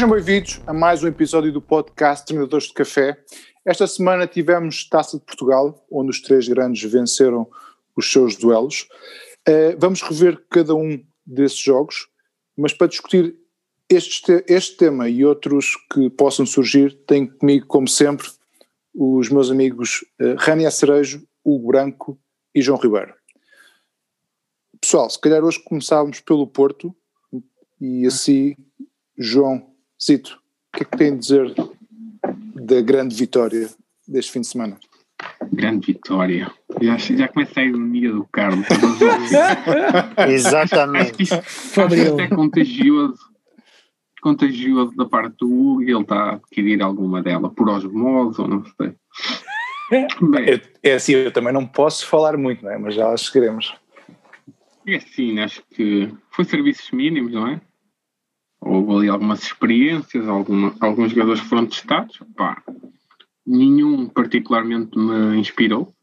Sejam bem-vindos a mais um episódio do podcast Treinadores de Café. Esta semana tivemos Taça de Portugal, onde os três grandes venceram os seus duelos. Uh, vamos rever cada um desses jogos, mas para discutir este, este tema e outros que possam surgir, tenho comigo, como sempre, os meus amigos uh, Rania Cerejo, Hugo Branco e João Ribeiro. Pessoal, se calhar hoje começávamos pelo Porto e assim, João Cito, o que é que tem a dizer da grande vitória deste fim de semana? Grande vitória. Já, já começa a ironia do Carlos. Exatamente. Isto, isto é contagioso. Contagioso da parte do Hugo e ele está a adquirir alguma dela por osmose ou não sei. Bem, é, é assim, eu também não posso falar muito, não é? mas já lá chegaremos. É assim, acho que foi serviços mínimos, não é? Houve ali algumas experiências, alguma, alguns jogadores foram testados. Pá, nenhum particularmente me inspirou.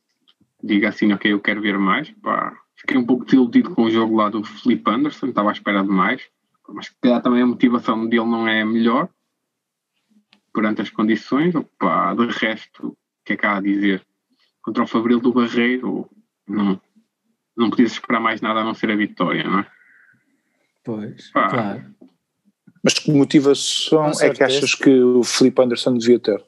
Diga assim, ok, eu quero ver mais. Pá, fiquei um pouco desiludido com o jogo lá do Felipe Anderson, estava à espera de mais. Mas calhar também a motivação dele não é a melhor perante as condições. Opa, de resto, o que é que há a dizer? Contra o Fabril do Barreiro, não, não podia esperar mais nada a não ser a vitória, não é? Pois, Pá, claro. Mas que motivação é que achas que o Felipe Anderson devia ter?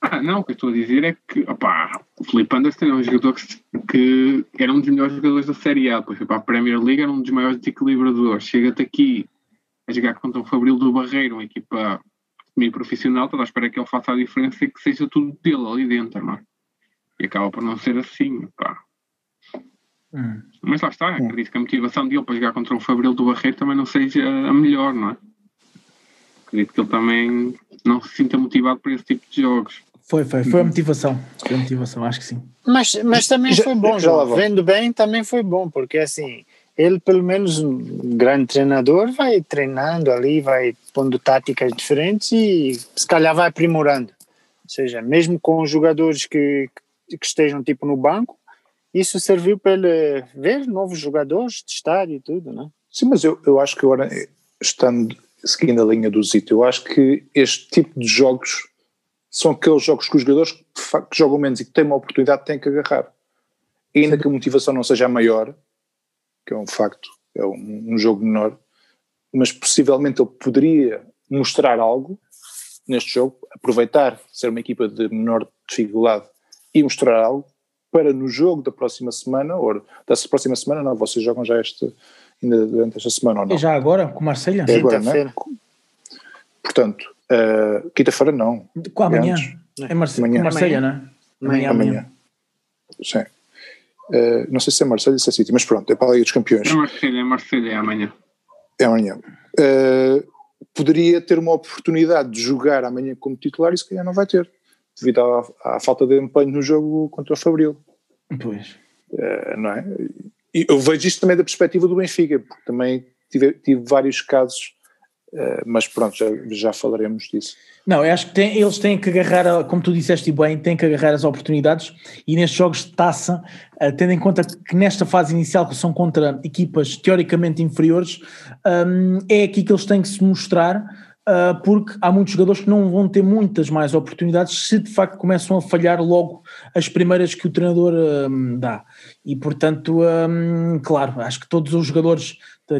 Ah, não, o que eu estou a dizer é que opa, o Felipe Anderson é um jogador que, que, era um dos melhores jogadores da Série A, depois foi para a Premier League, era um dos maiores desequilibradores. Chega-te aqui a jogar contra o Fabril do Barreiro, uma equipa meio profissional, toda a espera que ele faça a diferença e que seja tudo dele ali dentro, não é? E acaba por não ser assim, pá. Hum. Mas lá está, hum. acredito que a motivação dele para jogar contra o Fabril do Barreiro também não seja a melhor, não é? Acredito que ele também não se sinta motivado por esse tipo de jogos. Foi, foi, foi a motivação. Foi a motivação, acho que sim. Mas, mas também já, foi bom, João. Vendo bem, também foi bom, porque assim, ele, pelo menos, um grande treinador, vai treinando ali, vai pondo táticas diferentes e se calhar vai aprimorando. Ou seja, mesmo com os jogadores que, que estejam tipo no banco, isso serviu para ele ver novos jogadores, testar e tudo, não é? Sim, mas eu, eu acho que agora, estando seguindo a linha do Zito, eu acho que este tipo de jogos são aqueles jogos que os jogadores que jogam menos e que têm uma oportunidade têm que agarrar. E ainda Sim. que a motivação não seja a maior, que é um facto, é um, um jogo menor, mas possivelmente ele poderia mostrar algo neste jogo, aproveitar ser uma equipa de menor dificuldade e mostrar algo para no jogo da próxima semana, ou dessa próxima semana, não, vocês jogam já este, ainda durante esta semana ou não? É já agora, com Marselha? É agora, não é? Portanto, uh, quinta-feira não. Com amanhã? É, Marse amanhã. Marselha, não é? Amanhã. amanhã. Sim. Uh, não sei se é Marselha ou se é City, mas pronto, é para a Liga dos Campeões. É Marselha, é Marselha, é amanhã. É amanhã. Uh, poderia ter uma oportunidade de jogar amanhã como titular e se calhar não vai ter devido à, à, falta de empenho no jogo contra o Fabril. Pois. Uh, não é? E eu vejo isto também da perspectiva do Benfica, porque também tive, tive vários casos, uh, mas pronto, já, já falaremos disso. Não, eu acho que tem, eles têm que agarrar, como tu disseste bem, têm que agarrar as oportunidades e nestes jogos de taça, uh, tendo em conta que nesta fase inicial que são contra equipas teoricamente inferiores, um, é aqui que eles têm que se mostrar porque há muitos jogadores que não vão ter muitas mais oportunidades se de facto começam a falhar logo as primeiras que o treinador um, dá. E portanto, um, claro, acho que todos os jogadores,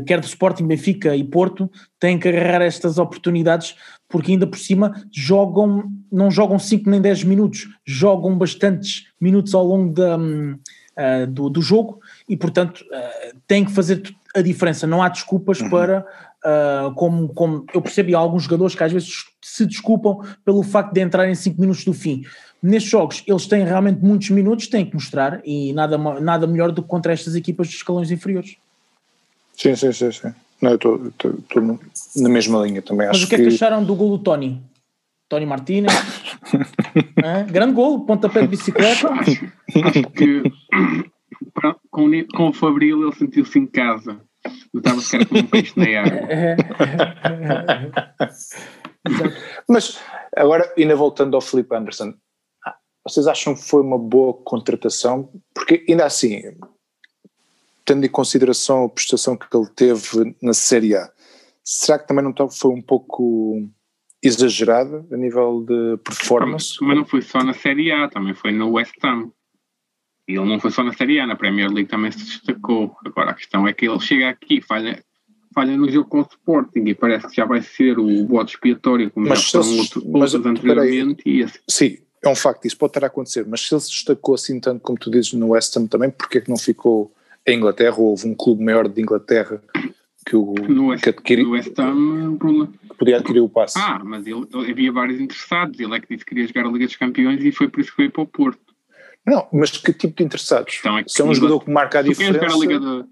quer do Sporting, Benfica e Porto, têm que agarrar estas oportunidades porque ainda por cima jogam, não jogam 5 nem 10 minutos, jogam bastantes minutos ao longo da, um, uh, do, do jogo e portanto uh, têm que fazer a diferença, não há desculpas uhum. para Uh, como, como eu percebi alguns jogadores que às vezes se desculpam pelo facto de entrarem 5 minutos do fim. Nestes jogos, eles têm realmente muitos minutos, têm que mostrar, e nada, nada melhor do que contra estas equipas dos escalões inferiores. Sim, sim, sim. sim. Não, eu estou na mesma linha também. Mas acho o que, é que acharam do gol do Tony? Tony Martínez? é? Grande gol, pontapé de bicicleta. Acho, acho que com, com o Fabril ele sentiu-se em casa eu estava sequer com um peixe na água. Mas agora, ainda voltando ao Felipe Anderson, vocês acham que foi uma boa contratação? Porque ainda assim, tendo em consideração a prestação que ele teve na Série A, será que também não tá, foi um pouco exagerada a nível de performance? Mas não foi só na Série A, também foi no West Ham. E ele não foi só na Série A, na Premier League também se destacou. Agora a questão é que ele chega aqui, falha, falha no jogo com o Sporting e parece que já vai ser o bote expiatório, como mas já foram outros, mas, outros anteriormente. E assim. Sim, é um facto, isso pode estar a acontecer, mas se ele se destacou assim tanto como tu dizes no West Ham também, porque é que não ficou em Inglaterra ou houve um clube maior de Inglaterra que o no West, que adquiri, no West Ham que podia adquirir o passe. Ah, mas ele, havia vários interessados, ele é que disse que queria jogar a Liga dos Campeões e foi por isso que veio para o Porto. Não, mas que tipo de interessados? Então é se é um jogador que marca a diferença. A de...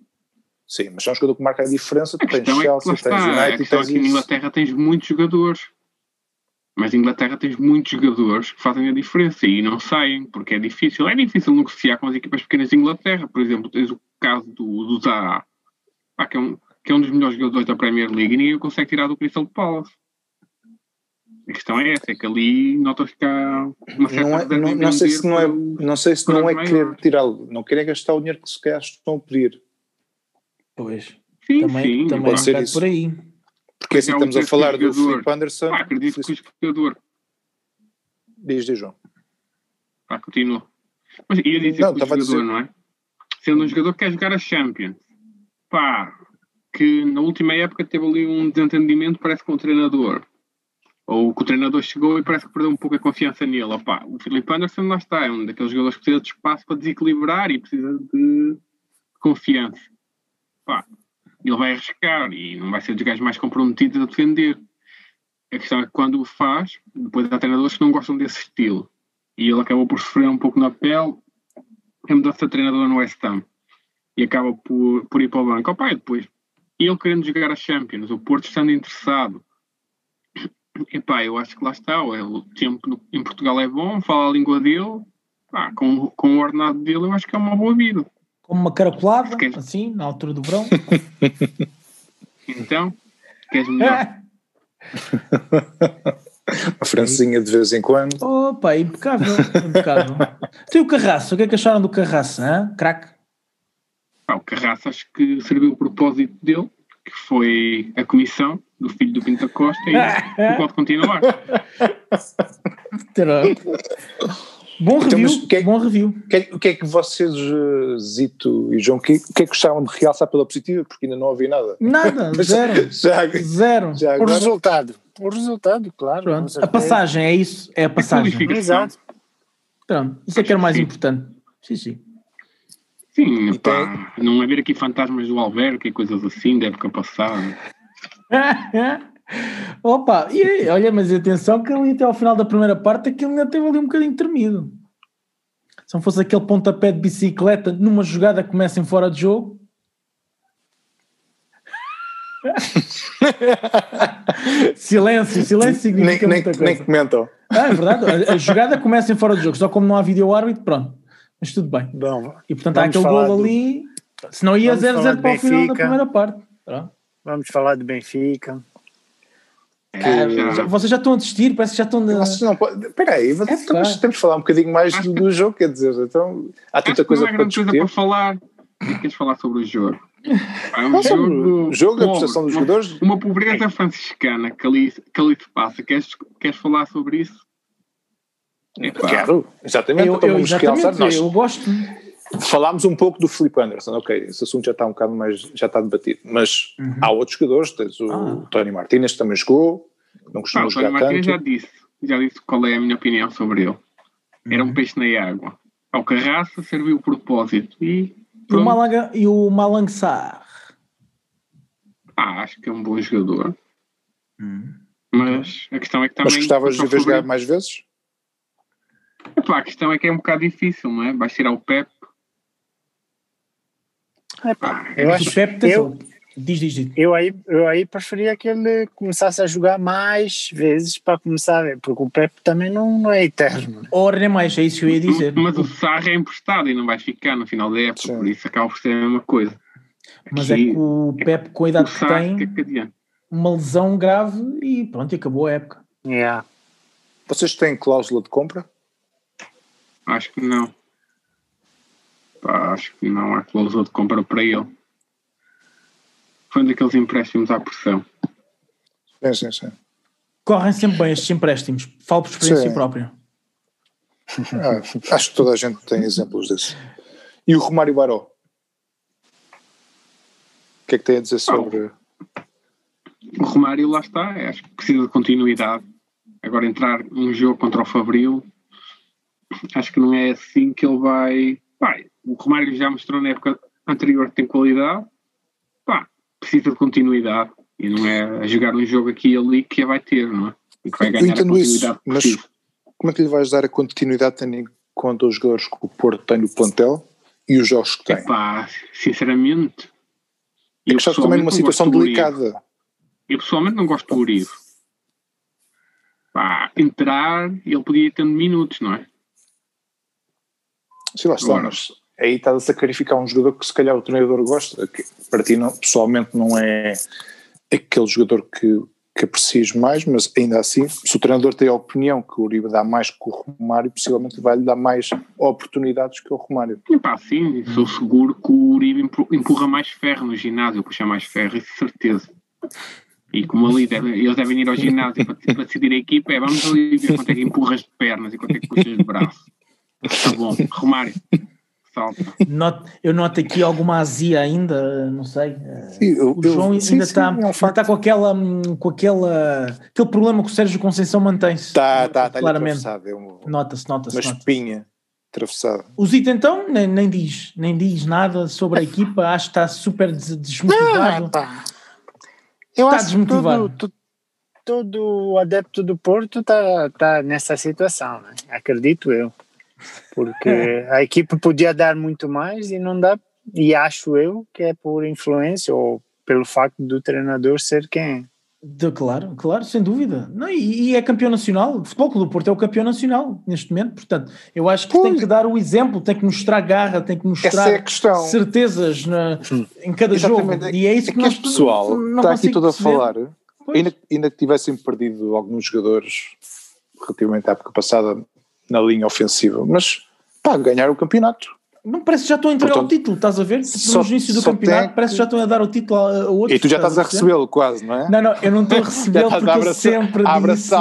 Sim, mas se é um jogador que marca a diferença, tu tens é Chelsea, tens United, a tens. Aqui na Inglaterra tens muitos jogadores. Mas em Inglaterra tens muitos jogadores que fazem a diferença e não saem, porque é difícil. É difícil negociar com as equipas pequenas de Inglaterra. Por exemplo, tens o caso do, do Zaha, que, é um, que é um dos melhores jogadores da Premier League e ninguém consegue tirar do Crystal Palace. A questão é essa, é que ali nota-se que há uma certa não, é, não, não sei se não é, não sei se não é querer tirá-lo, não querem gastar o dinheiro que se calhar estão a pedir. Pois. Sim, também, sim, também pode ser isso. por aí. Porque assim estamos a falar do Filipe Anderson. Ah, acredito que o jogador. Diz, diz, João. Ah, continua. Mas ia dizer não, que o jogador, dizer... não é? Sendo um jogador que quer jogar a Champions, pá, que na última época teve ali um desentendimento, parece com o treinador ou que o treinador chegou e parece que perdeu um pouco a confiança nele. Opa, o Filipe Anderson lá está, é um daqueles jogadores que precisa de espaço para desequilibrar e precisa de confiança. Opa, ele vai arriscar e não vai ser dos gajos mais comprometidos a defender. A questão é que quando o faz, depois há treinadores que não gostam desse estilo. E ele acabou por sofrer um pouco na pele a mudança de treinador no West Ham. E acaba por, por ir para o banco. Opa, e depois, ele querendo jogar a Champions, o Porto estando interessado, Epá, eu acho que lá está. O tempo em Portugal é bom, fala a língua dele. Pá, com, com o ordenado dele, eu acho que é uma boa vida. Como uma caracolada, queres... assim, na altura do verão. então, queres melhor? uma francinha de vez em quando. Opa, impecável, impecável. Tem o Carraço, o que é que acharam do Carraço, hein? craque? o Carraço acho que serviu o propósito dele, que foi a comissão do filho do Pinto Costa e pode continuar. Bom então, review, então, que é, bom review. O que, é, que, é que vocês, Zito e João, o que, é que gostavam de realçar pela positiva? Porque ainda não ouvi nada. Nada, zero. já, zero. Já agora... O resultado. O resultado, claro. A passagem, é isso. É a passagem. Exato. Pronto. Isso é que era o mais importante. Sim, sim. Sim, pá, não haver aqui fantasmas do Alverca e coisas assim da época passada. Opa, e olha, mas atenção que ali até ao final da primeira parte aquilo ainda teve ali um bocadinho tremido. Se não fosse aquele pontapé de bicicleta numa jogada que começa em fora de jogo. silêncio, silêncio significa nem, muita nem, coisa. Nem comentam. Ah, é verdade, a, a, jogada começa em fora de jogo, só como não há vídeo árbitro, pronto. Mas tudo bem. Bom, e portanto há aquele gol do... ali, se não ia 0-0 para o final da primeira parte. Pronto. Vamos falar de Benfica. Que... É, já, vocês já estão a desistir, parece que já estão. De... não pode... Espera aí, é, temos, temos de falar um bocadinho mais do, do, jogo, quer dizer, então há tanta coisa não é para discutir. para falar. Queres falar sobre o jogo? É um jogo, o jogo, a prestação dos jogadores. Uma pobreza franciscana que ali, que ali se passa. Queres, queres falar sobre isso? Quero, exatamente. Eu, eu, exatamente, eu gosto Falámos um pouco do Felipe Anderson, ok, esse assunto já está um bocado mais, já está debatido, mas uhum. há outros jogadores, tens o ah. Tony Martínez que também jogou, não costuma ah, jogar Tony Martínez já disse, já disse qual é a minha opinião sobre ele. Era um uhum. peixe na água. Ao Carraça serviu o propósito e... O, Malaga, e o Malang Sarr? Ah, acho que é um bom jogador. Hum. Mas a questão é que também... Mas gostavas de ver jogar mais vezes? Epá, a questão é que é um bocado difícil, não é? Vais tirar o Pep Epá, ah, eu acho Pep eu, diz, diz, diz. Eu aí, eu aí preferia que ele começasse a jogar mais vezes para começar a ver, porque o Pep também não, não é eterno. Ora, nem mais, é isso que eu ia dizer. Mas o Sarra é emprestado e não vai ficar no final da época, Sim. por isso acaba por ser a mesma coisa. Mas Aqui, é que o Pep, com a idade que tem, que uma lesão grave e pronto, acabou a época. Yeah. Vocês têm cláusula de compra? Acho que não. Pá, acho que não há cláusula de compra para ele. Foi um daqueles empréstimos à pressão. Sim, sim, sim. Correm sempre bem estes empréstimos. Falo por experiência sim. própria. Ah, acho que toda a gente tem exemplos disso. E o Romário Baró? O que é que tem a dizer sobre. O Romário, lá está, acho que precisa de continuidade. Agora, entrar num jogo contra o Fabril, acho que não é assim que ele vai. Pai, o Romário já mostrou na época anterior que tem qualidade, pá, precisa de continuidade e não é a jogar um jogo aqui e ali que vai ter, não é? E que vai ganhar a continuidade isso, mas como é que lhe vais dar a continuidade tendo em conta os jogadores que o Porto tem no plantel e os jogos que tem? Epá, sinceramente. É que estás também numa situação delicada. Eu pessoalmente não gosto do Uribe. Pá, entrar, ele podia ir tendo minutos, não é? Sim, lá está, mas aí estás a sacrificar um jogador que se calhar o treinador gosta, que para ti não, pessoalmente não é aquele jogador que, que aprecies mais, mas ainda assim, se o treinador tem a opinião que o Uribe dá mais que o Romário, possivelmente vai-lhe dar mais oportunidades que o Romário. E pá, sim, sou seguro que o Uribe empurra mais ferro no ginásio, puxa mais ferro, isso certeza. E como ali eles devem ir ao ginásio para, para decidir a equipa, é vamos ali ver quanto é que empurras de pernas e quanto é que puxas de braço. Tá bom, Romário, Noto, eu noto aqui alguma azia ainda, não sei. Sim, eu, o João eu, sim, ainda, sim, está, é um está com aquela com aquela aquele problema que o Sérgio Conceição mantém-se. Está, está, está claramente. É um, nota-se, nota-se. Uma nota espinha atravessada. O Zito então nem, nem, diz, nem diz nada sobre a equipa, acho que está super desmotivado. Não, tá. Eu está acho desmotivado. Todo, todo adepto do Porto está tá nessa situação, né? acredito eu porque é. a equipe podia dar muito mais e não dá, e acho eu que é por influência ou pelo facto do treinador ser quem é. De, claro, claro, sem dúvida. Não, e, e, é campeão nacional. O Futebol Clube do Porto é o campeão nacional neste momento. Portanto, eu acho que Pô. tem que dar o exemplo, tem que mostrar garra, tem que mostrar é certezas na, em cada Exatamente. jogo. E é isso que, é que nós pessoal não está aqui todo a falar. Ainda, ainda que tivessem perdido alguns jogadores relativamente à época passada, na linha ofensiva, mas pá, ganhar o campeonato. Não parece que já estão a entregar Portanto, o título, estás a ver? Só, no início do campeonato, tem... parece que já estão a dar o título a, a outro. E tu já estás a, a recebê-lo quase, não é? Não, não, eu não estou a recebê-lo porque eu sempre disse.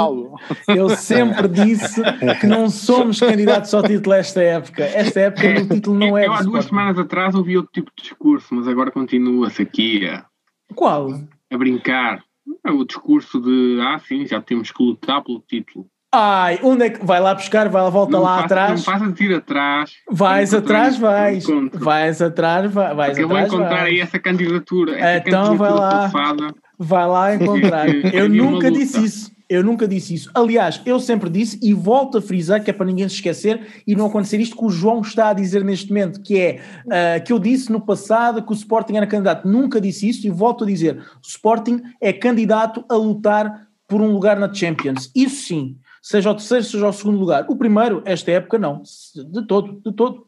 Eu sempre disse que não somos candidatos ao título esta época. Esta época é, o título não é. Eu há duas semanas atrás ouvi outro tipo de discurso, mas agora continua-se aqui a. Qual? A brincar. O discurso de ah, sim, já temos que lutar pelo título. Ai, onde é que vai lá buscar? Vai lá, volta não lá passa, atrás. Não passa de ir atrás. Vais atrás, vais. Vais atrás, vai, vais Porque atrás. Eu vou encontrar aí essa candidatura. Essa então candidatura vai lá. Vai lá encontrar. eu nunca disse isso. Eu nunca disse isso. Aliás, eu sempre disse e volto a frisar que é para ninguém se esquecer e não acontecer isto que o João está a dizer neste momento, que é uh, que eu disse no passado que o Sporting era candidato. Nunca disse isso e volto a dizer: o Sporting é candidato a lutar por um lugar na Champions. Isso sim seja o terceiro, seja o segundo lugar. O primeiro, esta época, não. De todo, de todo,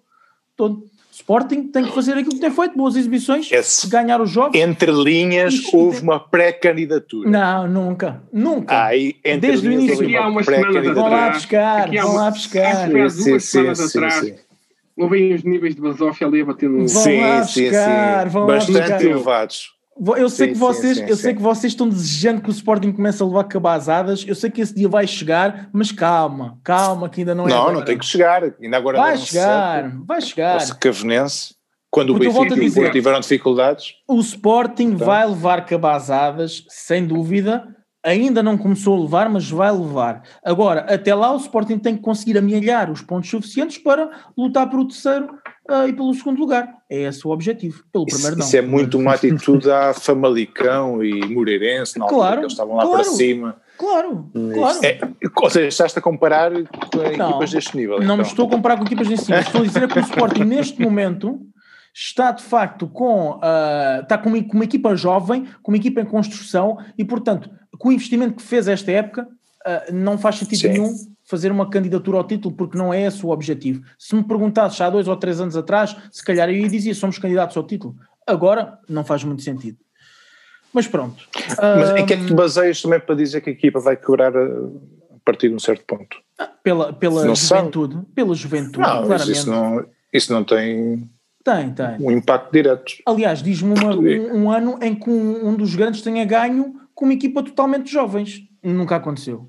todo. Sporting tem que fazer aquilo que tem feito, boas exibições, Esse, ganhar os jogos. Entre linhas, Ixi, houve uma pré-candidatura. Não, nunca, nunca. Aí, entre Desde o início. Uma vão lá buscar, vão lá buscar. Há duas sim, semanas sim, atrás, sim, houve os níveis de basófia ali a bater no... Vão sim, lá buscar, sim, sim. Vão Bastante lá buscar. elevados. Eu sei sim, que vocês, sim, sim, eu sei que vocês estão desejando que o Sporting comece a levar cabazadas. Eu sei que esse dia vai chegar, mas calma, calma, que ainda não é. Não, agora. não tem que chegar. Ainda agora vai chegar, certo. vai chegar. O Cavenense, quando Porque o Benfica e o Porto tiveram dificuldades. O Sporting então. vai levar cabazadas, sem dúvida. Ainda não começou a levar, mas vai levar. Agora, até lá, o Sporting tem que conseguir amealhar os pontos suficientes para lutar pelo terceiro uh, e pelo segundo lugar. É esse o objetivo. Pelo isso, primeiro não. Isso é muito uma atitude à Famalicão e Moreirense, na altura claro, que eles estavam lá claro, para cima. Claro, claro. É, ou seja, estás a comparar com não, equipas deste nível. Não então. me estou a comparar com equipas deste nível. Estou a dizer que o Sporting neste momento está de facto com, uh, está com uma, com uma, equipa jovem, com uma equipa em construção e, portanto, com o investimento que fez esta época, uh, não faz sentido Sim. nenhum fazer uma candidatura ao título, porque não é esse o objetivo. Se me perguntasses há dois ou três anos atrás, se calhar eu ia dizer somos candidatos ao título. Agora não faz muito sentido. Mas pronto. Mas em que é que te baseias também para dizer que a equipa vai quebrar a partir de um certo ponto? Pela, pela juventude. Pela juventude, não, claramente. Isso não, isso não tem. Tem, tem. Um impacto direto. Aliás, diz-me um, um, ano em que um, um, dos grandes tenha ganho com uma equipa totalmente de jovens. Nunca aconteceu.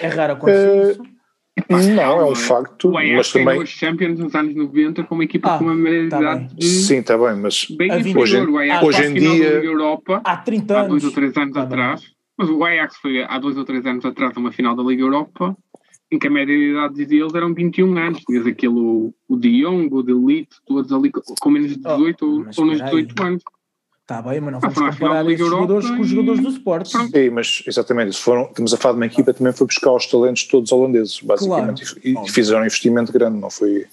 É raro acontecer uh, isso. Não, é um facto. O Ajax mas também... os Champions nos anos 90 com uma equipa ah, com uma média tá de... Sim, está bem, mas bem hoje, o Ajax hoje em dia... Europa, há 30 anos. Há dois ou três anos tá atrás. Bem. Mas o Ajax foi há dois ou três anos atrás uma final da Liga Europa em que a média de idade deles eram 21 anos. Tinhas aquele, o, o De Jong, o De Elite, todos ali com menos de 18 oh, ou, ou menos de 18 anos. Está bem, mas não vamos ah, comparar esses jogadores e... com os jogadores do Sport. Sim, mas exatamente, foram, estamos a falar de uma equipa que também foi buscar os talentos todos holandeses, basicamente, claro. e, e, fizeram um investimento grande, não foi...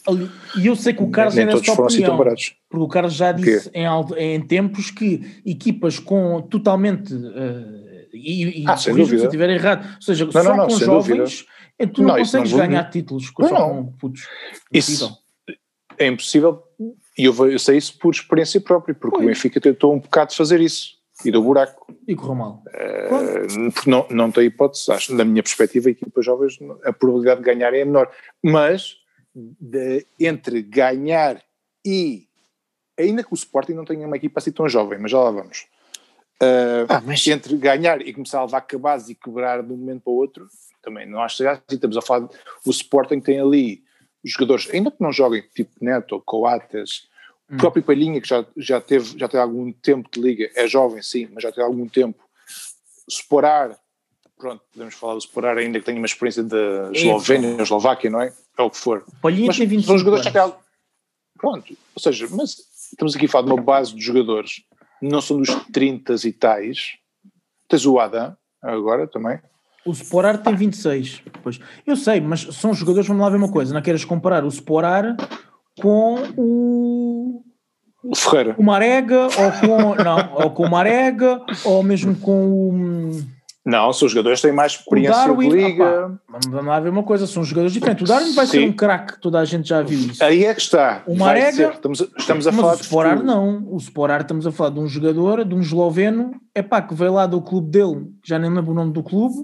E eu sei que o Carlos era essa opinião, assim porque o Carlos já disse em, em, tempos que equipas com totalmente... Uh, e, e ah, sem dúvida. se eu estiver errado, ou seja, não, só não, não, com jovens, dúvida. tu não, não consegues não ganhar títulos com, só com putos. Isso é impossível e eu, eu sei isso por experiência própria, porque Oi. o Benfica tentou um bocado de fazer isso, ir ao buraco. E correu mal. Uh, não, não tem hipótese, acho, na minha perspectiva, equipas jovens, a probabilidade de ganhar é menor. Mas, de, entre ganhar e, ainda que o Sporting não tenha uma equipa assim tão jovem, mas já lá vamos. Uh, ah, mas... Entre ganhar e começar a levar cabazes e quebrar de um momento para o outro, também não acho que assim. Estamos a falar, de, o Sporting tem ali jogadores, ainda que não joguem, tipo Neto, Coates, hum. o próprio Palhinha, que já, já, teve, já tem algum tempo de liga, é jovem sim, mas já tem algum tempo. Sporar, pronto, podemos falar do Sporar ainda que tenha uma experiência da Eslovénia, Eslováquia, não é? É o que for. Palhinha mas tem 25 são jogadores anos. Que, pronto, ou seja, mas estamos aqui a falar de uma base de jogadores, não são dos 30 e tais. Tens o Adam agora também, o Sporar tem 26. Pois. Eu sei, mas são jogadores, vamos lá ver uma coisa, não queres comparar o Sporar com o. O Ferreira. O Marega, ou com. não, ou com o Marega, ou mesmo com o não, são jogadores que têm mais experiência Darwin, de liga. Opa, vamos lá ver uma coisa, são jogadores diferentes. O Darwin vai Sim. ser um craque, toda a gente já viu isso. Aí é que está. O Marega, estamos, estamos a falar o Sporar não. O Sporar estamos a falar de um jogador, de um esloveno, é pá, que veio lá do clube dele, já nem lembro o nome do clube,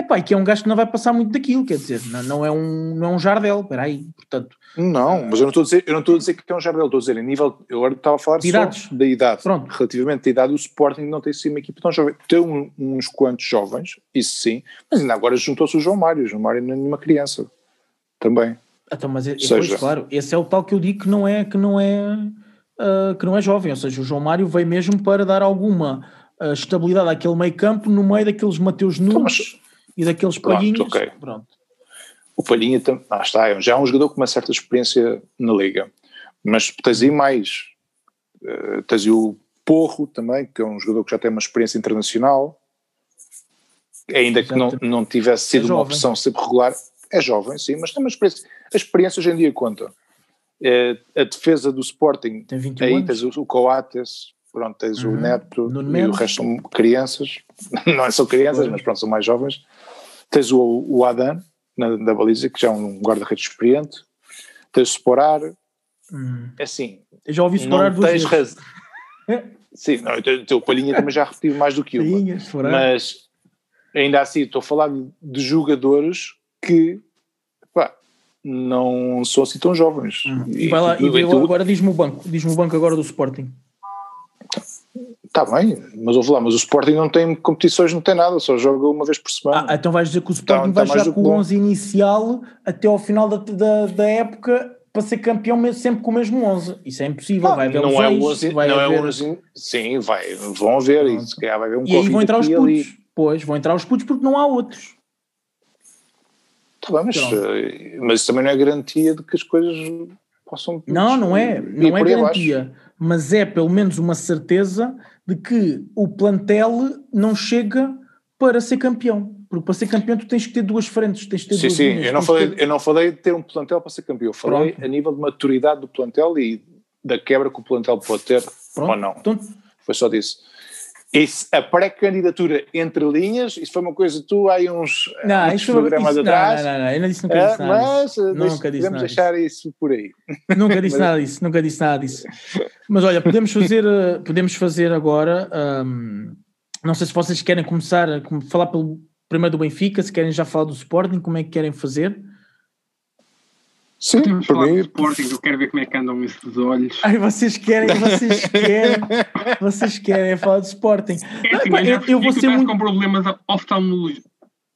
é pá, e que é um gajo que não vai passar muito daquilo, quer dizer, não, não é, um, não é um Jardel, espera aí, portanto. Não, mas eu não estou a dizer, eu não estou a dizer que é um Jardel, estou a dizer, a nível, eu agora estava a falar idades. da idade, Pronto. relativamente à idade, o Sporting não tem sido uma equipa tão jovem, tem um, uns quantos jovens, isso sim, mas ainda agora juntou-se o João Mário, o João Mário não é nenhuma criança, também. Então, mas é, seja, pois, claro, esse é o tal que eu digo que não é, que não é, uh, que não é jovem, ou seja, o João Mário veio mesmo para dar alguma uh, estabilidade àquele meio campo no meio daqueles Mateus Nunes... Então, mas, e daqueles pronto, palhinhos. Okay. Pronto. O Palhinha ah, está, já é um jogador com uma certa experiência na Liga. Mas tens aí mais. Uh, tens aí o Porro também, que é um jogador que já tem uma experiência internacional. Ainda que não, não tivesse sido é uma opção sempre regular, é jovem, sim, mas tem uma experiência. A experiência hoje em dia conta. É, a defesa do Sporting, tem 21 aí anos. tens o, o Coates, pronto, tens uhum. o Neto e o resto são crianças, não são crianças, mas pronto, são mais jovens. Tens o, o Adan na, na baliza, que já é um guarda-redes experiente. Tens o Sporar. Hum. É assim. Eu já ouvi Sporar duas tens vezes. Sim, não, o teu Palhinha também já repetiu mais do que uma. Palhinha, mas ainda assim, estou a falar de jogadores que pá, não são assim tão jovens. Hum. E, vai lá, e, e tu, agora diz-me o banco, diz-me o banco agora do Sporting. Está bem, mas ouve lá, mas o Sporting não tem competições, não tem nada, só joga uma vez por semana. Ah, então vais dizer que o Sporting tá, vai tá jogar com o 11 inicial até ao final da, da, da, época para ser campeão sempre com o mesmo 11. Isso é impossível, não, vai haver não é o 11, vai não haver... é o 11, sim, vai, vão haver, e se calhar vai haver um E aí vão entrar os putos, ali. pois, vão entrar os putos porque não há outros. Está bem, mas, eh, mas isso também não é garantia de que as coisas possam... Não, não é, não é garantia, mas é pelo menos uma certeza de que o plantel não chega para ser campeão. Porque para ser campeão tu tens que ter duas frentes, tens que ter sim, duas sim, linhas, eu não, falei, ter... eu não falei de ter um plantel para ser campeão, eu falei Pronto. a nível de maturidade do plantel e da quebra que o plantel pode ter Pronto. ou não. Então, Foi só disso. Isso, a pré-candidatura entre linhas, isso foi uma coisa tu há uns, não, uns programas isso, atrás. Não, não, não, eu não disse, nunca disse nada mas, disso. Nunca disse podemos deixar isso por aí. Nunca disse nada disso, nunca disse nada disso. Mas olha, podemos fazer, eh, podemos fazer agora, um, não sei se vocês querem começar a falar pelo primeiro do Benfica, se querem já falar do Sporting, como é que querem fazer? Sim, para mim. Sporting, eu quero ver como é que andam esses olhos. Ai, vocês querem, vocês querem, vocês querem falar de Sporting. É assim, não, eu, eu vou ser muito... com problemas oftalmológicos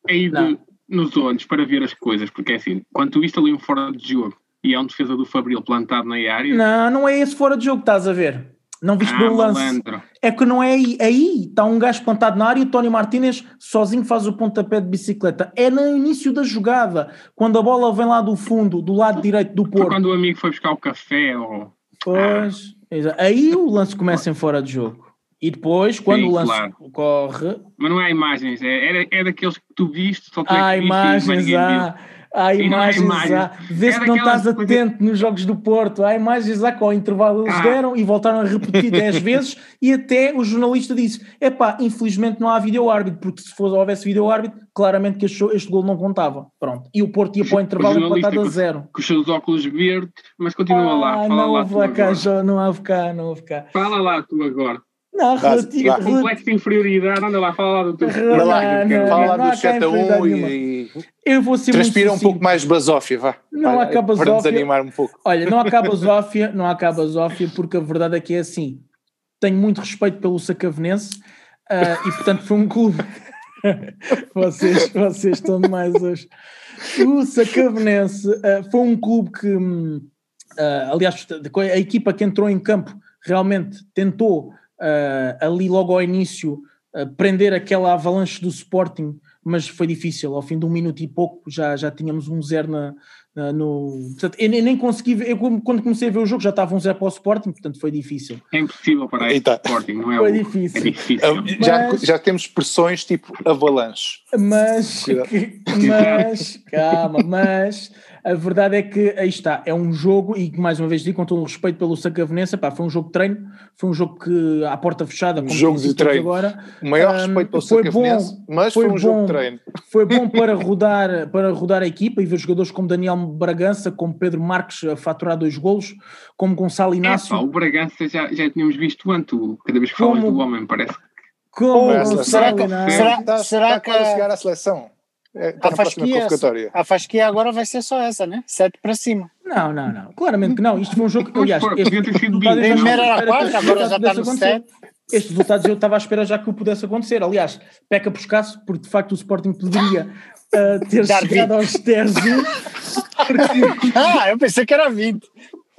aí de, nos olhos para ver as coisas, porque é assim, quando tu viste ali um fora de jogo e é um defesa do Fabril plantado na área. Não, não é esse fora de jogo que estás a ver. Não viste ah, bem o lance. Malandro. É que não é aí. Aí está um gajo plantado na área e o Tony Martinez sozinho faz o pontapé de bicicleta. É no início da jogada, quando a bola vem lá do fundo, do lado direito do Porto. Foi quando o amigo foi buscar o café ou. Pois. Ah. Aí o lance começa em fora de jogo. E depois, quando Sim, o lance claro. corre. Mas não é imagens, é, é, é daqueles que tu viste, só tu é ah, imagens, ah. Há imagens, há, vê-se que não estás atento nos jogos do Porto, há imagens há que ao intervalo eles ah. deram e voltaram a repetir 10 vezes e até o jornalista disse, epá, infelizmente não há vídeo-árbitro, porque se fosse, houvesse vídeo-árbitro, claramente que este, este gol não contava, pronto. E o Porto ia para o intervalo empatado a zero. Com os seus óculos verdes, mas continua ah, lá, fala não lá houve cá, não houve cá, não houve cá. Fala lá tu agora. Não, relativo. Complexo de inferioridade, anda lá, fala lá do teu. Anda lá, fala lá do 7 a 1 e. Eu vou ser Transpira um pouco mais basófia, vá. Não há basófia. Para desanimar um pouco. Olha, não há basófia, não há basófia, porque a verdade é que é assim. Tenho muito respeito pelo Sacavenense uh, e, portanto, foi um clube. vocês, vocês estão demais hoje. O Sacavenense uh, foi um clube que, uh, aliás, a equipa que entrou em campo realmente tentou uh, ali logo ao início uh, prender aquela avalanche do Sporting, mas foi difícil. Ao fim de um minuto e pouco já, já tínhamos um zero na, na no. Portanto, eu nem consegui ver, eu, quando comecei a ver o jogo já estava um zero para o Sporting, portanto foi difícil. É impossível para o Sporting, não é? Foi o, difícil. É difícil. Mas, já, já temos expressões tipo avalanche. Mas, mas, calma, mas a verdade é que aí está, é um jogo, e mais uma vez digo com todo o respeito pelo Sacavenense, pá, foi um jogo de treino, foi um jogo que à porta fechada, um jogo de treino. agora. O maior um, respeito pelo Sacavenense, mas foi, foi um bom, jogo de treino. Foi bom para rodar, para rodar a equipa e ver jogadores como Daniel Bragança, como Pedro Marques a faturar dois golos, como Gonçalo Inácio. É, pá, o Bragança já, já tínhamos visto antes, cada vez que falas do homem, parece como oh, será que, será, está, será que a chegar à seleção? É, a, fasquia, a fasquia agora vai ser só essa, né? Sete para cima. Não, não, não. Claramente que não. Isto foi um jogo. Aliás, este resultado. Primeiro era quatro, agora já está no sete. Estes resultados eu estava à espera já que o pudesse acontecer. Aliás, peca por escasso, porque de facto o Sporting poderia uh, ter Dar chegado 20. aos 10 porque... Ah, eu pensei que era 20.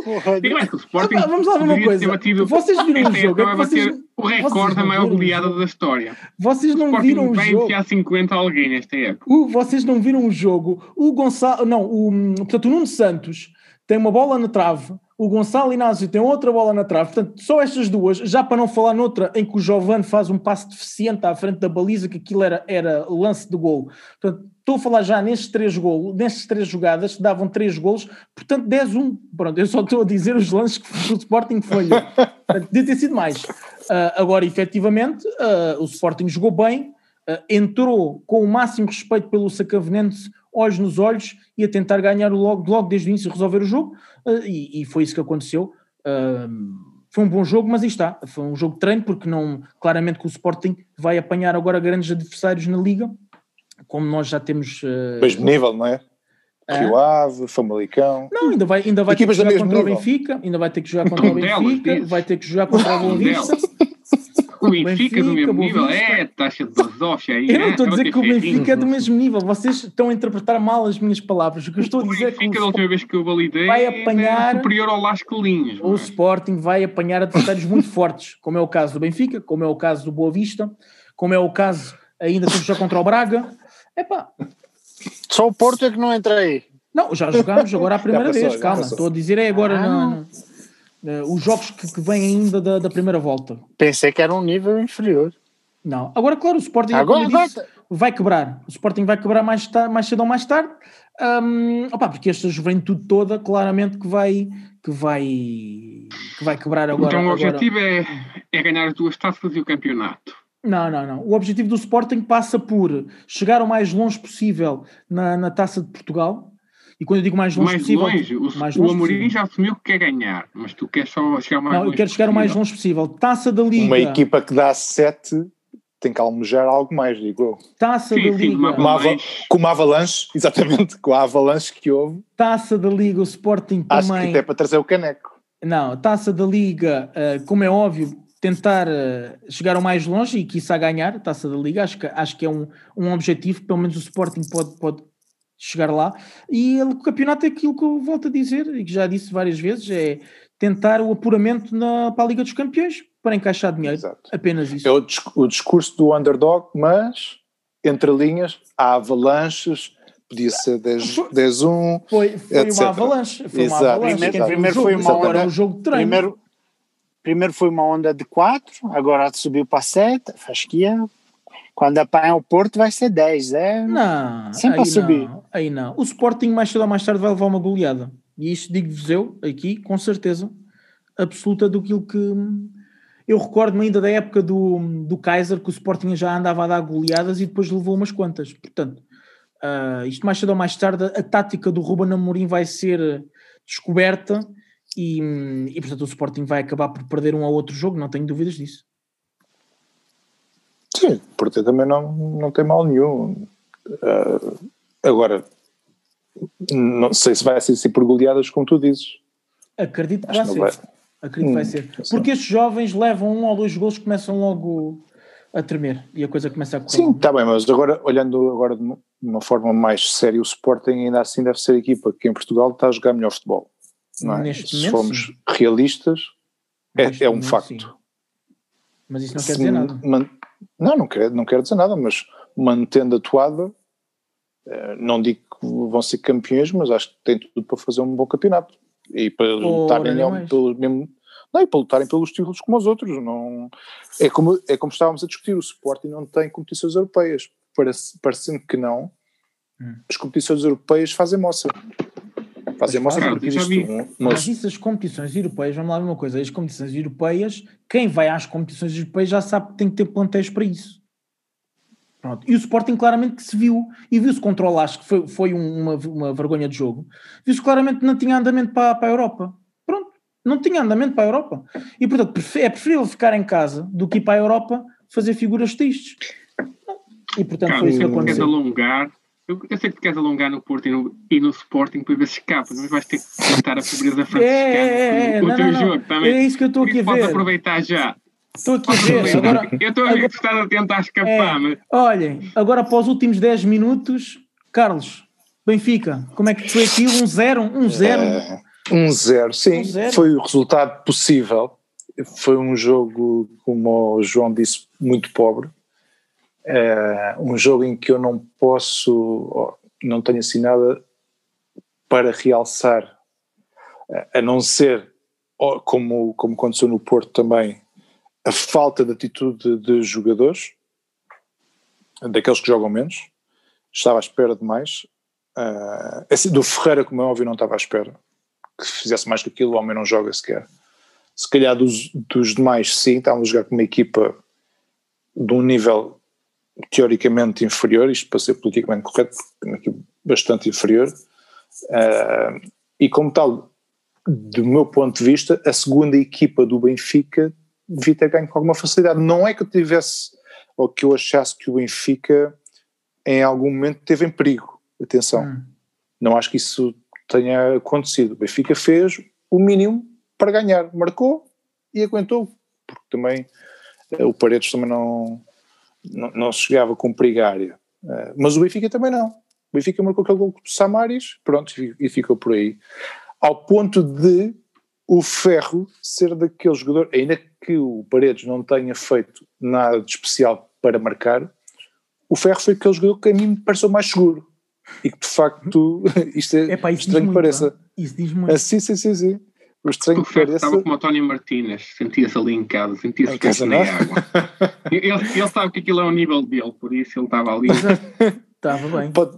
Porra, Sim, mas o Sporting ah, vamos lá ver uma coisa. Vocês viram o jogo? É vocês, o recorde da maior goleada da história. Vocês não viram o jogo? vai 50 a alguém nesta época. O, vocês não viram o jogo? O Gonçalo, não, o, portanto, o Nuno Santos tem uma bola na trave, o Gonçalo Inácio tem outra bola na trave, portanto, só estas duas, já para não falar noutra em que o Giovanni faz um passo deficiente à frente da baliza, que aquilo era, era lance de gol. Portanto, estou a falar já nestes três golos, nestas três jogadas, davam três golos, portanto 10-1. Pronto, eu só estou a dizer os lances que o Sporting falhou. Podia ter sido mais. Uh, agora, efetivamente, uh, o Sporting jogou bem, uh, entrou com o máximo respeito pelo Sacavenense, olhos nos olhos, e a tentar ganhar logo, logo desde o início, resolver o jogo, e, e, foi isso que aconteceu. foi um bom jogo, mas aí está, foi um jogo de treino, porque não, claramente que o Sporting vai apanhar agora grandes adversários na Liga, como nós já temos. Uh, mesmo nível, não é? Rio Ave, Famalicão. Não, ainda vai, ainda vai ter que jogar contra nível. o Benfica, ainda vai ter que jogar contra o Benfica, vai ter que jogar contra o Boa Vista. O Benfica, é do mesmo nível, é taxa de basófia aí. Eu não estou a dizer que o Benfica é do mesmo nível, vocês estão a interpretar mal as minhas palavras. O que eu estou a dizer é que. O Benfica, da última vez que eu validei, vai apanhar, é superior ao Las Colinhas. O Sporting vai apanhar adversários muito fortes, como é o caso do Benfica, como é o caso do Boa Vista, como é o caso ainda temos jogar contra o Braga. Epá. Só o Porto é que não entra aí. Não, já jogámos agora a primeira passou, vez, calma. Estou a dizer é agora ah, uh, os jogos que, que vêm ainda da, da, primeira volta. Pensei que era um nível inferior. Não, agora claro, o Sporting agora, disse, vai quebrar. O Sporting vai quebrar mais, mais cedo ou mais tarde. Um, opa, porque esta juventude toda, claramente que vai que vai que vai quebrar agora. Então o agora. objetivo é, é ganhar as duas taças e o campeonato. Não, não, não. O objetivo do Sporting passa por chegar o mais longe possível na, na Taça de Portugal. E quando eu digo mais longe mais possível. Longe, o, mais longe o Amorim possível. já assumiu que quer ganhar, mas tu queres só chegar o mais não, longe. Não, eu quero chegar o mais longe possível. Taça da Liga. Uma equipa que dá sete tem que almejar algo mais, digo eu. Taça sim, da Liga. Sim, uma com uma avalanche, exatamente, com a avalanche que houve. Taça da Liga, o Sporting também. Acho que até para trazer o caneco. Não, taça da Liga, uh, como é óbvio, tentar uh, chegar o mais longe e quiçá ganhar a taça da Liga. Acho que, acho que é um, um objetivo, pelo menos o Sporting pode, pode chegar lá. E o campeonato é aquilo que eu volto a dizer e que já disse várias vezes: é tentar o apuramento na, para a Liga dos Campeões para encaixar dinheiro. Exato. Apenas isso. É o, o discurso do underdog, mas entre linhas há avalanches, podia ser 10-1. Foi, foi etc. uma avalanche. Foi uma avalanche. Primeiro, primeiro foi uma onda, um jogo de treino. Primeiro, primeiro foi uma onda de 4, agora subiu para 7, acho que ia. Quando apanhar o Porto vai ser 10, é? Não, sempre a subir. Não, aí não. O Sporting mais cedo ou mais tarde vai levar uma goleada. E isto digo-vos eu aqui, com certeza absoluta do que eu recordo-me ainda da época do, do Kaiser que o Sporting já andava a dar goleadas e depois levou umas quantas. Portanto, uh, isto mais cedo ou mais tarde, a tática do Ruben Amorim vai ser descoberta e, e, portanto o Sporting vai acabar por perder um ou outro jogo, não tenho dúvidas disso. Sim, porque também não, não tem mal nenhum. Uh, agora, não sei se vai ser assim por goleadas, como tu dizes. Acredito que vai ser. Vai. Acredito que vai hum, ser. Porque estes jovens levam um ou dois gols que começam logo a tremer e a coisa começa a correr. Sim, está bem, mas agora, olhando agora de uma forma mais séria, o Sporting ainda assim deve ser a equipa que em Portugal está a jogar melhor futebol. Não é? Neste Se momento, formos sim. realistas, é, é, um momento, facto. Sim. Mas isso não quer dizer nada. Não, não quer, não quer dizer nada, mas mantendo a toada, eh, não digo que vão ser campeões, mas acho que tem tudo para fazer um bom campeonato. E para lutarem pelo mesmo. Não, e para lutarem pelos títulos como os outros. Não, é, como, é como estávamos a discutir, o Sporting não tem competições europeias. Parecendo que não, hum. as competições europeias fazem moça. Fazem moça porque isto, mas... mas isso as competições europeias, vamos lá ver uma coisa, as competições europeias, quem vai às competições europeias já sabe que tem que ter plantéis para isso. Pronto. E o Sporting claramente que se viu, e viu-se contra o Lask, que foi, foi uma, uma vergonha de jogo, viu-se claramente que não tinha andamento para, para a Europa. Pronto, não tinha andamento para a Europa. E portanto é preferível ficar em casa do que ir para a Europa fazer figuras tristes. E portanto Cara, foi isso que aconteceu. alongar, eu, eu, sei que queres alongar no Porto e no, e no Sporting para ver se escapa, mas vais ter que tentar a pobreza franciscana é, é, é, com, o teu jogo. Também. É isso que eu estou aqui a ver. Podes aproveitar já. Estou aqui a ver. Agora, eu estou a ver que estás a tentar escapar. É, mas... Olhem, agora para os últimos 10 minutos, Carlos, Benfica, como é que foi aquilo? Um zero? Um zero? É, um zero, sim. Um zero. Foi o resultado possível. Foi um jogo, como o João disse, muito pobre. É, um jogo em que eu não posso, não tenho assim nada para realçar, a não ser, como, como aconteceu no Porto também, a falta de atitude de jogadores, daqueles que jogam menos, estava à espera de mais. Uh, assim, do Ferreira, como é óbvio, não estava à espera que fizesse mais que aquilo, o homem não joga sequer. Se calhar dos, dos demais, sim, estávamos a jogar com uma equipa de um nível teoricamente inferior, isto para ser politicamente correto, bastante inferior, uh, e como tal, do meu ponto de vista, a segunda equipa do Benfica devia ter ganho com alguma facilidade. Não é que eu tivesse, ou que eu achasse que o Benfica em algum momento teve em perigo. Atenção, hum. não acho que isso tenha acontecido. O Benfica fez o mínimo para ganhar, marcou e aguentou, porque também eh, o Paredes também não, não, não chegava com perigária. Uh, mas o Benfica também não. O Benfica marcou aquele gol com o Samaris, pronto, e ficou por aí. Ao ponto de o Ferro ser daquele jogador, ainda que o Paredes não tenha feito nada de especial para marcar, o Ferro foi aquele jogador que a mim me pareceu mais seguro. E que de facto, isto é Epá, estranho que pareça. Não? Isso diz muito. Ah, sim, sim, sim, sim. O estranho Ferro pareça... estava como o Tony Martínez, sentia-se ali em casa, sentia-se casa na água. ele, ele sabe que aquilo é o nível dele, por isso ele estava ali. estava bem. Pode,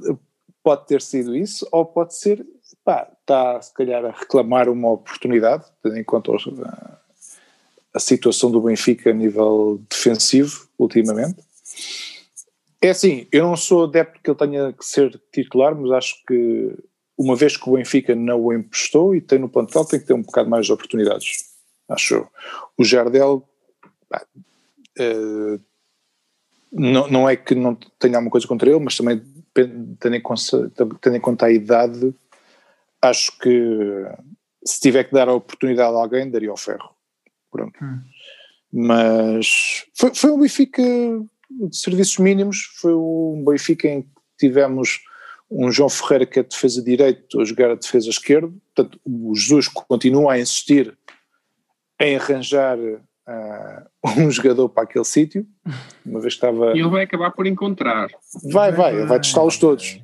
pode ter sido isso, ou pode ser pá, está se calhar a reclamar uma oportunidade, tendo em conta a, a situação do Benfica a nível defensivo ultimamente. É assim, eu não sou adepto que ele tenha que ser titular, mas acho que uma vez que o Benfica não o emprestou e tem no plantel, tem que ter um bocado mais de oportunidades, acho eu. O Jardel pá, uh, não, não é que não tenha alguma coisa contra ele, mas também tendo em, conta, tendo em conta a idade, acho que se tiver que dar a oportunidade a alguém, daria ao ferro. Pronto. Hum. Mas foi, foi um Benfica de serviços mínimos, foi um Benfica em que tivemos um João Ferreira que é defesa direito a jogar a defesa esquerda, portanto o Jesus continua a insistir em arranjar uh, um jogador para aquele sítio, uma vez que estava... E ele vai acabar por encontrar. Vai, vai, ele vai testá-los todos.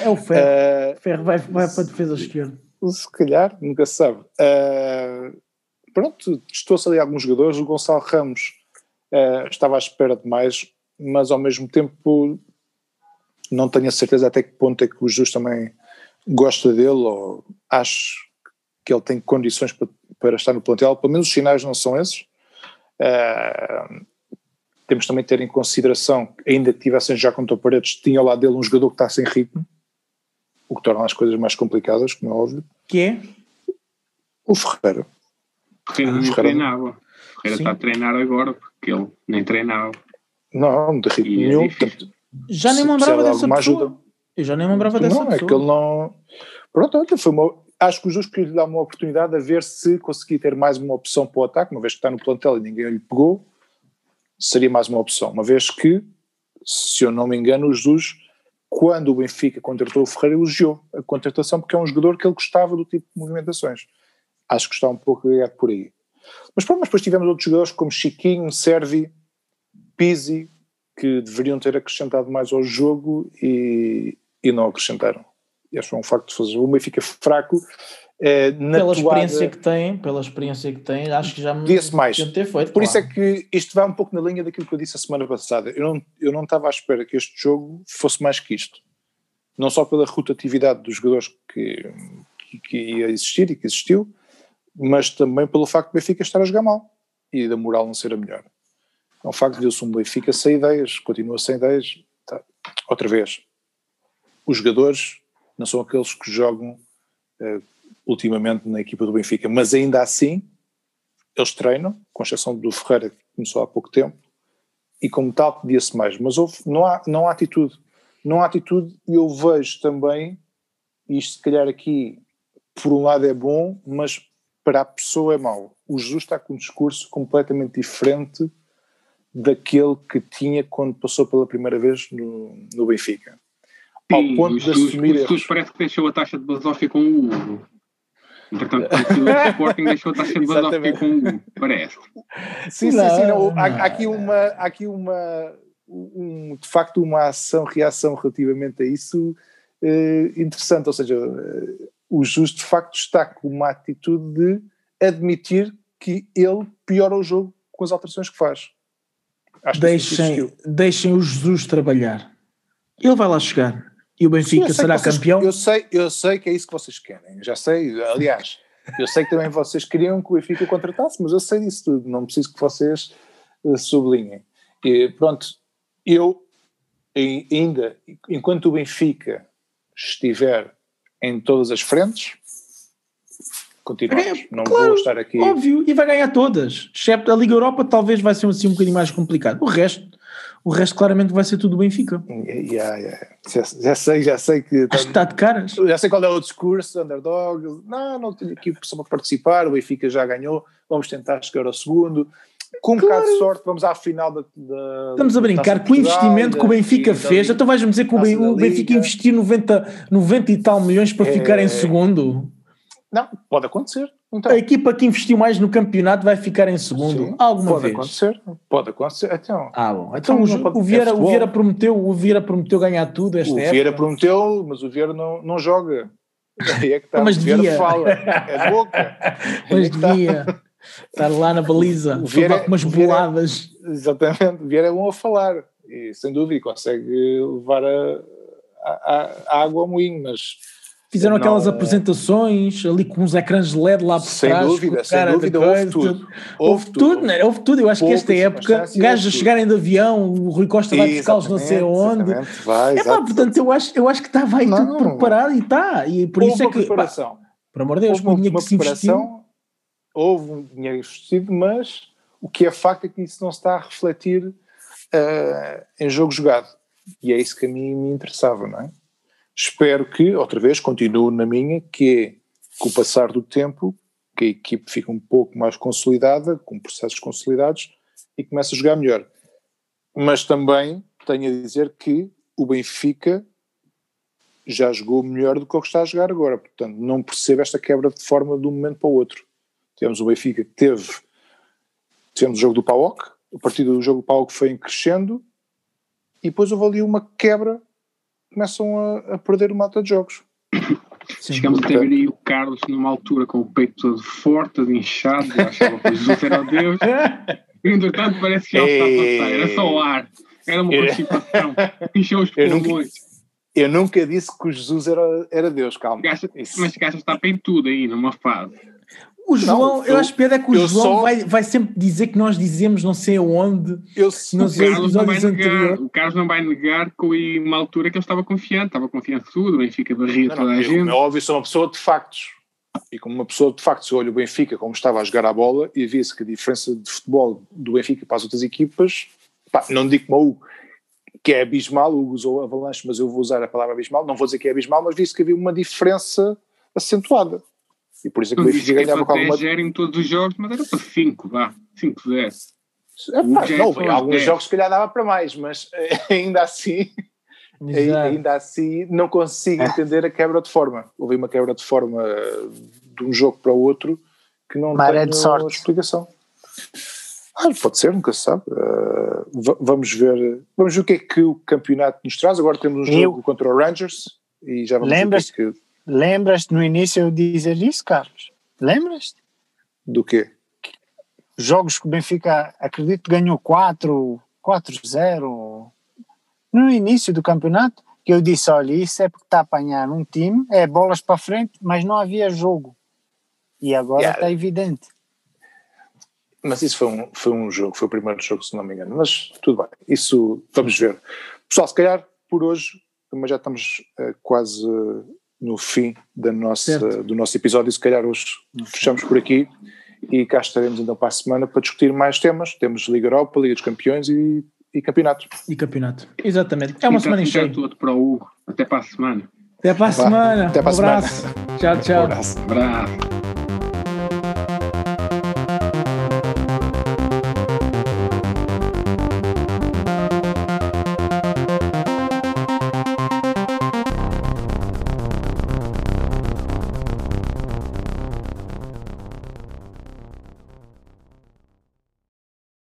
É o Ferro, uh, Ferro vai, vai para a defesa esquerda. Se calhar, nunca se sabe. Uh, pronto, testou-se ali alguns jogadores, o Gonçalo Ramos estava à espera de mais, mas ao mesmo tempo não tenho a certeza até que ponto é que o Jesus também gosta dele ou acho que ele tem condições para, para estar no plantel, pelo menos os sinais não são esses. Uh, temos também de ter em consideração, ainda que tivessem já contra paredes, tinha ao lado dele um jogador que está sem ritmo, o que torna as coisas mais complicadas, como é óbvio. Que é? O Ferreira. Ferreira nem Ferreira. treinava. Ferreira Sim. está a treinar agora, porque ele nem treinava. Não, não de ritmo e é nenhum. É já nem lembrava dessa pessoa. Ajuda. Eu já nem lembrava dessa não, pessoa. Não, é que ele não... Pronto, olha, foi uma... Acho que o queria lhe dar uma oportunidade a ver se conseguia ter mais uma opção para o ataque, uma vez que está no plantel e ninguém lhe pegou, seria mais uma opção. Uma vez que, se eu não me engano, o Jesus, quando o Benfica contratou o Ferreira, elogiou a contratação porque é um jogador que ele gostava do tipo de movimentações. Acho que está um pouco ligado por aí. Mas pronto, mas depois tivemos outros jogadores como Chiquinho, Servi, Pizzi, que deveriam ter acrescentado mais ao jogo e, e não acrescentaram. Este é um facto de fazer. O Benfica fraco. É, pela toada, experiência que tem, pela experiência que tem, acho que já me disse mais. ter feito. Por claro. isso é que isto vai um pouco na linha daquilo que eu disse a semana passada. Eu não, eu não estava à espera que este jogo fosse mais que isto. Não só pela rotatividade dos jogadores que, que, que ia existir e que existiu, mas também pelo facto de Benfica estar a jogar mal e da moral não ser a melhor. É um facto de se um Benfica sem ideias, continua sem ideias. Tá. Outra vez, os jogadores não são aqueles que jogam uh, ultimamente na equipa do Benfica, mas ainda assim eles treinam, com exceção do Ferreira que começou há pouco tempo, e como tal pedia-se mais, mas houve, não, há, não há atitude, não há atitude e eu vejo também, isto se calhar aqui por um lado é bom, mas para a pessoa é mau. O Jesus está com um discurso completamente diferente daquele que tinha quando passou pela primeira vez no, no Benfica. Ao Sim, ponto de assumir os, erros. parece que deixou a taxa de basófia com o Hugo. Entretanto, quando o Sporting deixou a taxa de basófia com o Hugo, parece. Sim, não, sim, sim. Não. Há, há, aqui uma, há aqui uma um, de facto uma ação-reação relativamente a isso eh, interessante, ou seja, eh, o justo de facto está com uma atitude de admitir que ele piora o jogo com as alterações que faz. Acho deixem, deixem o Jesus trabalhar. Ele vai lá chegar. E o Benfica Sim, será vocês, campeão? Eu sei, eu sei que é isso que vocês querem. Já sei, aliás, eu sei que também vocês queriam que o Benfica contratasse, mas eu sei disso tudo. Não preciso que vocês uh, sublinhem. E, pronto, eu ainda, enquanto o Benfica estiver em todas as frentes, continuamos. É, não claro, vou estar aqui. Óbvio, e vai ganhar todas. Excepto a Liga Europa, talvez vai ser assim um bocadinho mais complicado. O resto, o resto claramente vai ser tudo Benfica. Yeah, yeah. Já, já, sei, já sei que. Acho que está de caras. Já sei qual é o discurso, underdog. Não, não tenho aqui pessoa para participar. O Benfica já ganhou. Vamos tentar chegar ao segundo. Com um claro. bocado de sorte, vamos à final da. da Estamos a brincar com o investimento que o Benfica fez. Então vais-me dizer que o, Benfica investiu 90, 90 e tal milhões para é... ficar em segundo. Não, pode acontecer. Então. A equipa que investiu mais no campeonato vai ficar em segundo. Sim, Alguma pode vez. acontecer. Pode acontecer. Então, ah, bom. Então, então o, pode, o, Vieira, é o, Vieira prometeu, o Vieira prometeu ganhar tudo esta O época. Vieira prometeu, mas o Vieira não, não joga. Aí é que está. Mas o Vieira devia. fala. É boca. Mas é devia. Estar lá na baliza, o Vieira, com umas boladas. Exatamente. O Vieira é bom a falar. E sem dúvida consegue levar a, a, a água ao moinho, mas Fizeram não, aquelas apresentações ali com uns ecrãs de LED lá por sem trás. Dúvida, sem dúvida, houve tudo. Houve tudo. tudo, né? houve tudo. Eu acho Poucos, que esta época, gajos a chegarem de avião, o Rui Costa vai buscá-los não sei onde. Vai, é pá, portanto, eu acho, eu acho que estava aí não, tudo preparado e está. E por houve isso é que. Preparação. Pá, por amor de Deus, houve uma, uma que preparação, houve um dinheiro investido, mas o que é facto é que isso não está a refletir uh, em jogo jogado. E é isso que a mim me interessava, não é? Espero que, outra vez, continue na minha, que é, com o passar do tempo, que a equipe fique um pouco mais consolidada, com processos consolidados, e comece a jogar melhor. Mas também tenho a dizer que o Benfica já jogou melhor do que o que está a jogar agora. Portanto, não percebo esta quebra de forma de um momento para o outro. Temos o Benfica que teve, tivemos o jogo do PAOK, a partir do jogo do PAOK foi crescendo e depois houve ali uma quebra, começam a, a perder o mata de jogos. Sim, Chegamos a ver aí o Carlos numa altura com o peito todo forte, todo inchado, achava que Jesus era Deus. Entretanto, parece que já está a passar, era só o ar, era uma constipação, encheu os pulmões. Eu nunca disse que o Jesus era, era Deus, calma. Gasta, mas gasta está bem tudo aí, numa fase. O João, não, eu, eu, acho piada é que o João só... vai, vai sempre dizer que nós dizemos não sei aonde. Eu, nos episódios anteriores. O Carlos não vai negar que houve uma altura que ele estava confiante, estava confiante de tudo, o Benfica barria toda a gente. É óbvio, sou uma pessoa de factos. E como uma pessoa de factos, eu olho o Benfica como estava a jogar a bola e via-se que a diferença de futebol do Benfica para as outras equipas, pá, não digo como que é abismal, o usou Avalanche, mas eu vou usar a palavra abismal, não vou dizer que é abismal, mas disse que havia uma diferença acentuada. E por isso é que o Benfica ganhava com alguma... em todos os jogos, mas era para 5, vá, 5 10. É, não, em alguns 10. jogos se calhar dava para mais, mas ainda assim, ainda assim não consigo entender a quebra de forma. Houve uma quebra de forma de um jogo para o outro que não Maré tem de sorte. explicação. Ah, pode ser, nunca se sabe. Uh, vamos ver. Vamos ver o que é que o campeonato nos traz. Agora temos um eu, jogo contra o Rangers e já vamos lembras, ver o que é que... Lembras-te no início eu dizer isso, Carlos? Lembras-te? Do quê? Jogos que o Benfica, acredito ganhou 4, 4-0 no início do campeonato, que eu disse, olha, isso é porque está a apanhar um time, é bolas para frente, mas não havia jogo. E agora yeah. está evidente. Mas isso foi um, foi um jogo, foi o primeiro jogo, se não me engano. Mas tudo bem, isso vamos ver. Pessoal, se calhar por hoje, mas já estamos uh, quase uh, no fim da nossa, do nosso episódio, se calhar hoje fechamos por aqui e cá estaremos então para a semana para discutir mais temas. Temos Liga Europa, Liga dos Campeões e, e Campeonato. E Campeonato, exatamente. É uma semana encheia. para o Hugo. Até para a semana. Até para a semana. Até para um a abraço. semana. Tchau, tchau. Um abraço. Um abraço.